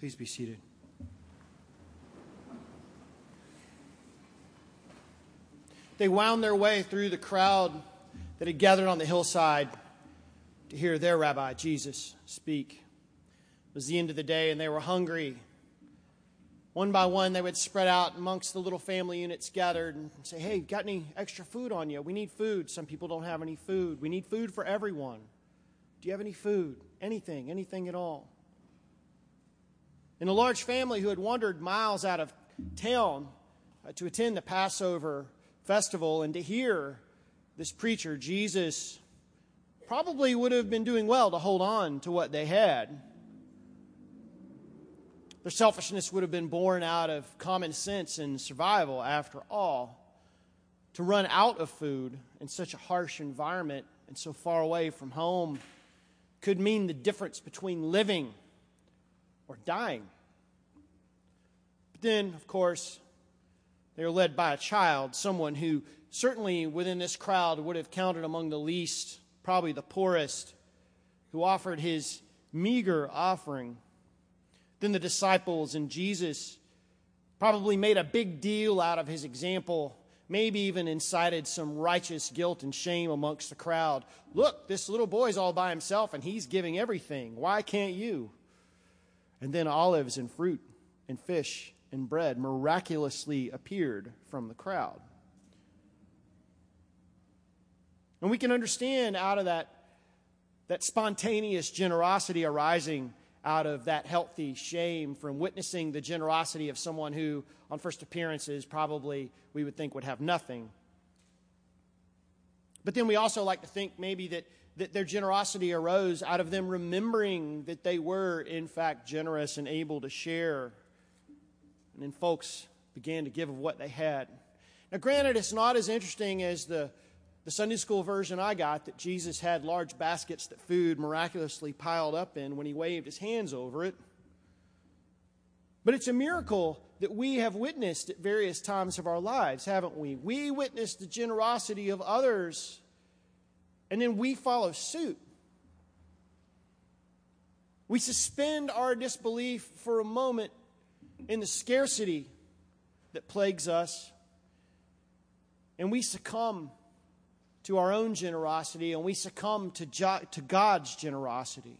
Please be seated. They wound their way through the crowd that had gathered on the hillside to hear their rabbi, Jesus, speak. It was the end of the day, and they were hungry. One by one, they would spread out amongst the little family units gathered and say, Hey, got any extra food on you? We need food. Some people don't have any food. We need food for everyone. Do you have any food? Anything, anything at all? In a large family who had wandered miles out of town uh, to attend the Passover festival and to hear this preacher, Jesus, probably would have been doing well to hold on to what they had. Their selfishness would have been born out of common sense and survival, after all. To run out of food in such a harsh environment and so far away from home could mean the difference between living or dying. But then, of course, they were led by a child, someone who certainly within this crowd would have counted among the least, probably the poorest, who offered his meager offering. Then the disciples and Jesus probably made a big deal out of his example, maybe even incited some righteous guilt and shame amongst the crowd. Look, this little boy's all by himself and he's giving everything. Why can't you? And then olives and fruit and fish and bread miraculously appeared from the crowd. And we can understand out of that, that spontaneous generosity arising out of that healthy shame from witnessing the generosity of someone who, on first appearances, probably we would think would have nothing. But then we also like to think maybe that, that their generosity arose out of them remembering that they were, in fact, generous and able to share. And then folks began to give of what they had. Now, granted, it's not as interesting as the the Sunday school version I got that Jesus had large baskets that food miraculously piled up in when he waved his hands over it. But it's a miracle that we have witnessed at various times of our lives, haven't we? We witness the generosity of others, and then we follow suit. We suspend our disbelief for a moment in the scarcity that plagues us, and we succumb to our own generosity and we succumb to, jo- to God's generosity.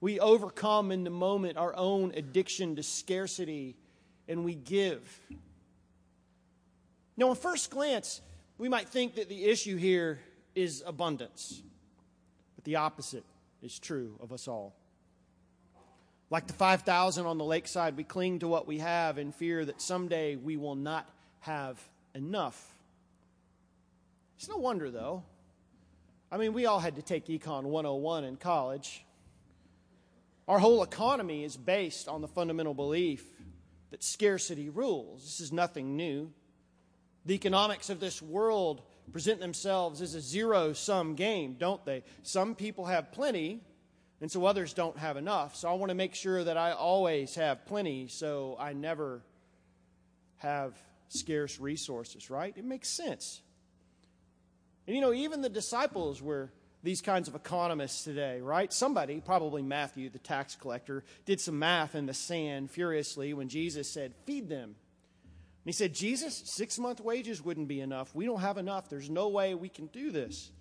We overcome in the moment our own addiction to scarcity and we give. Now, on first glance, we might think that the issue here is abundance, but the opposite is true of us all. Like the 5,000 on the lakeside, we cling to what we have in fear that someday we will not have enough. It's no wonder, though. I mean, we all had to take Econ 101 in college. Our whole economy is based on the fundamental belief that scarcity rules. This is nothing new. The economics of this world present themselves as a zero sum game, don't they? Some people have plenty, and so others don't have enough. So I want to make sure that I always have plenty so I never have scarce resources, right? It makes sense. And you know, even the disciples were these kinds of economists today, right? Somebody, probably Matthew, the tax collector, did some math in the sand furiously when Jesus said, Feed them. And he said, Jesus, six month wages wouldn't be enough. We don't have enough. There's no way we can do this.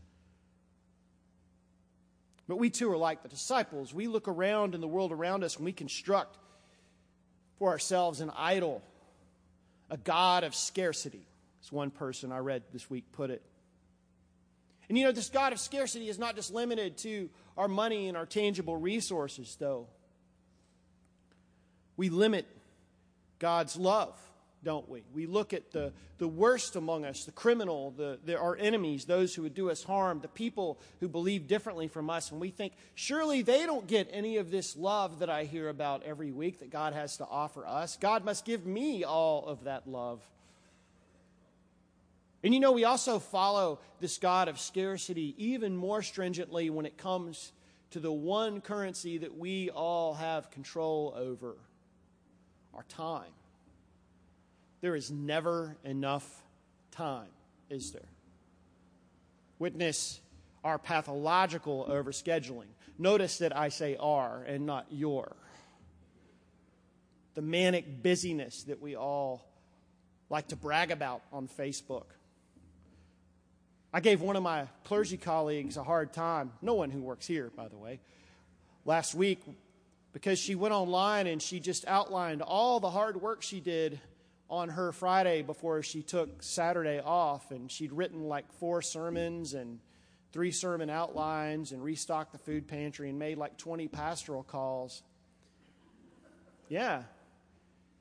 But we too are like the disciples. We look around in the world around us and we construct for ourselves an idol, a God of scarcity, as one person I read this week put it. And you know, this God of scarcity is not just limited to our money and our tangible resources, though. We limit God's love, don't we? We look at the, the worst among us, the criminal, the, the, our enemies, those who would do us harm, the people who believe differently from us, and we think, surely they don't get any of this love that I hear about every week that God has to offer us. God must give me all of that love. And you know, we also follow this God of scarcity even more stringently when it comes to the one currency that we all have control over our time. There is never enough time, is there? Witness our pathological overscheduling. Notice that I say our and not your. the manic busyness that we all like to brag about on Facebook. I gave one of my clergy colleagues a hard time, no one who works here, by the way, last week because she went online and she just outlined all the hard work she did on her Friday before she took Saturday off. And she'd written like four sermons and three sermon outlines and restocked the food pantry and made like 20 pastoral calls. Yeah.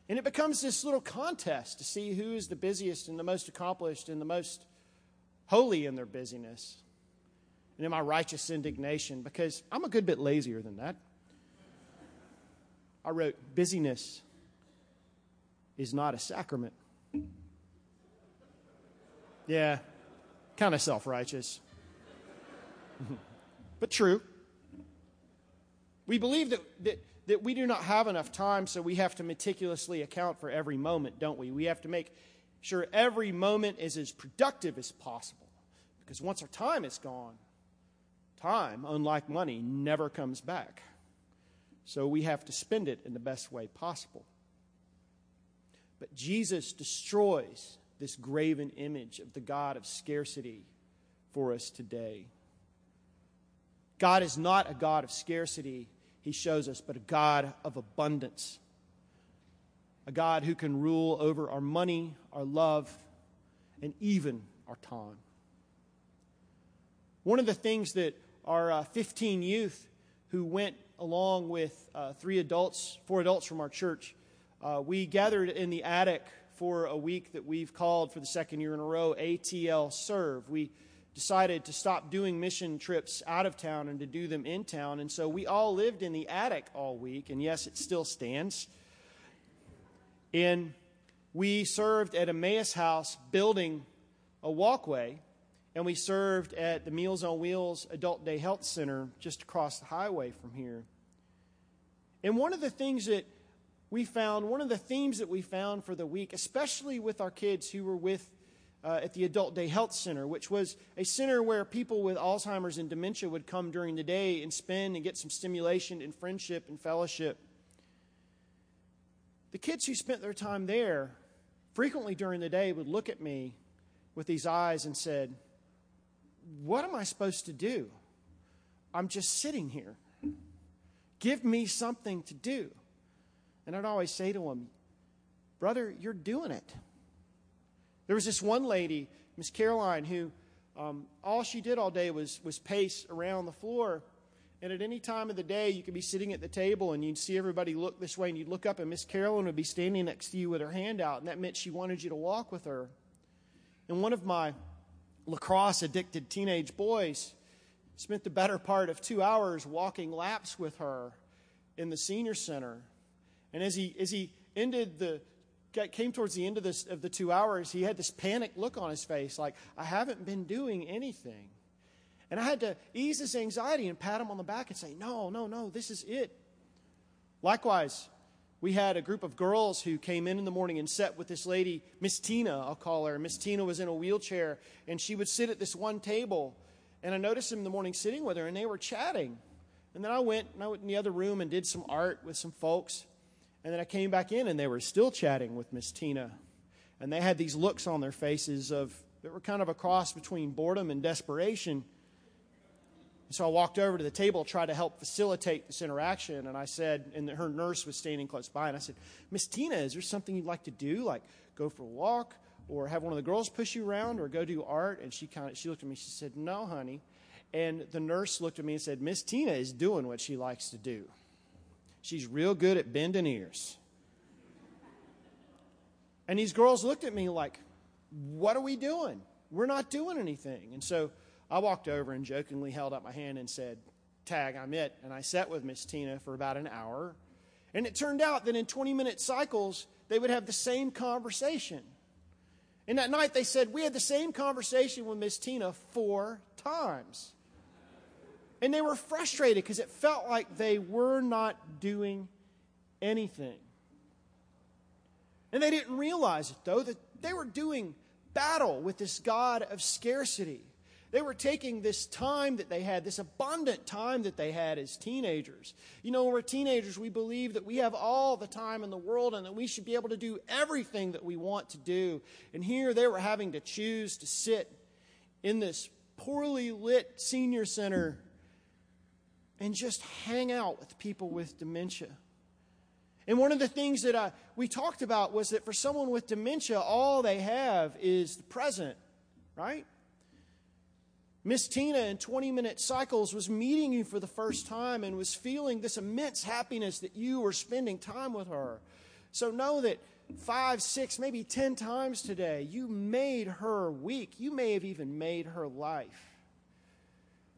And it becomes this little contest to see who is the busiest and the most accomplished and the most holy in their busyness. And in my righteous indignation, because I'm a good bit lazier than that. I wrote, busyness is not a sacrament. Yeah, kind of self righteous. but true. We believe that, that, that we do not have enough time, so we have to meticulously account for every moment, don't we? We have to make sure every moment is as productive as possible. Because once our time is gone, time, unlike money, never comes back. So we have to spend it in the best way possible. But Jesus destroys this graven image of the God of scarcity for us today. God is not a God of scarcity, he shows us, but a God of abundance. A God who can rule over our money, our love, and even our time. One of the things that our uh, 15 youth who went along with uh, three adults, four adults from our church. Uh, we gathered in the attic for a week that we've called for the second year in a row ATL Serve. We decided to stop doing mission trips out of town and to do them in town. And so we all lived in the attic all week. And yes, it still stands. And we served at Emmaus House building a walkway and we served at the Meals on Wheels Adult Day Health Center just across the highway from here. And one of the things that we found, one of the themes that we found for the week, especially with our kids who were with uh, at the Adult Day Health Center, which was a center where people with Alzheimer's and dementia would come during the day and spend and get some stimulation and friendship and fellowship. The kids who spent their time there frequently during the day would look at me with these eyes and said, what am I supposed to do? I'm just sitting here. Give me something to do. And I'd always say to him, Brother, you're doing it. There was this one lady, Miss Caroline, who um, all she did all day was, was pace around the floor. And at any time of the day, you could be sitting at the table and you'd see everybody look this way, and you'd look up, and Miss Caroline would be standing next to you with her hand out, and that meant she wanted you to walk with her. And one of my lacrosse addicted teenage boys spent the better part of two hours walking laps with her in the senior center. And as he, as he ended the, came towards the end of, this, of the two hours, he had this panic look on his face like, I haven't been doing anything. And I had to ease his anxiety and pat him on the back and say, No, no, no, this is it. Likewise, we had a group of girls who came in in the morning and sat with this lady, Miss Tina, I'll call her. Miss Tina was in a wheelchair, and she would sit at this one table. And I noticed them in the morning sitting with her, and they were chatting. And then I went, and I went in the other room and did some art with some folks. And then I came back in, and they were still chatting with Miss Tina. And they had these looks on their faces of that were kind of a cross between boredom and desperation. And so I walked over to the table, tried to help facilitate this interaction, and I said, and her nurse was standing close by, and I said, Miss Tina, is there something you'd like to do, like go for a walk, or have one of the girls push you around, or go do art? And she kind of she looked at me, she said, No, honey. And the nurse looked at me and said, Miss Tina is doing what she likes to do. She's real good at bending ears. And these girls looked at me like, What are we doing? We're not doing anything. And so I walked over and jokingly held up my hand and said, Tag, I'm it. And I sat with Miss Tina for about an hour. And it turned out that in 20 minute cycles, they would have the same conversation. And that night they said, We had the same conversation with Miss Tina four times. And they were frustrated because it felt like they were not doing anything. And they didn't realize it, though, that they were doing battle with this God of scarcity. They were taking this time that they had, this abundant time that they had as teenagers. You know, when we're teenagers, we believe that we have all the time in the world and that we should be able to do everything that we want to do. And here they were having to choose to sit in this poorly lit senior center and just hang out with people with dementia. And one of the things that I, we talked about was that for someone with dementia, all they have is the present, right? Miss Tina in 20 minute cycles was meeting you for the first time and was feeling this immense happiness that you were spending time with her. So know that five, six, maybe 10 times today, you made her week. You may have even made her life.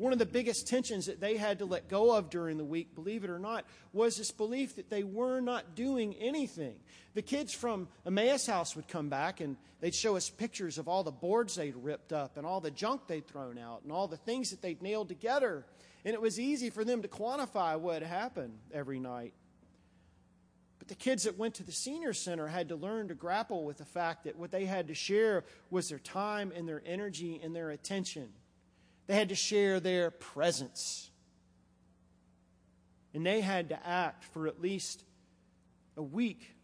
One of the biggest tensions that they had to let go of during the week, believe it or not, was this belief that they were not doing anything. The kids from Emmaus House would come back and they'd show us pictures of all the boards they'd ripped up and all the junk they'd thrown out and all the things that they'd nailed together. And it was easy for them to quantify what happened every night. But the kids that went to the senior center had to learn to grapple with the fact that what they had to share was their time and their energy and their attention. They had to share their presence. And they had to act for at least a week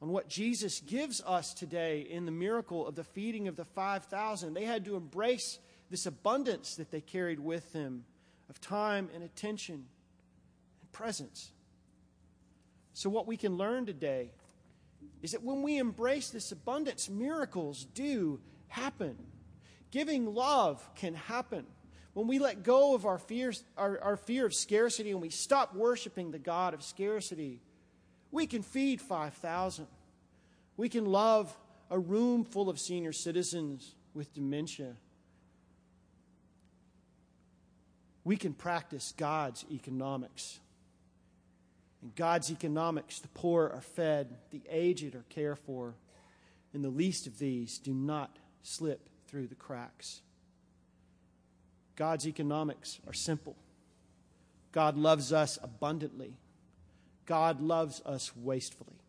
on what Jesus gives us today in the miracle of the feeding of the 5,000. They had to embrace this abundance that they carried with them of time and attention and presence. So, what we can learn today is that when we embrace this abundance, miracles do happen. Giving love can happen. When we let go of our, fears, our, our fear of scarcity and we stop worshiping the God of scarcity, we can feed 5,000. We can love a room full of senior citizens with dementia. We can practice God's economics. In God's economics, the poor are fed, the aged are cared for, and the least of these do not slip through the cracks. God's economics are simple. God loves us abundantly. God loves us wastefully.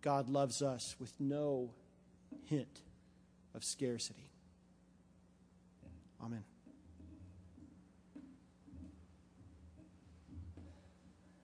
God loves us with no hint of scarcity. Amen.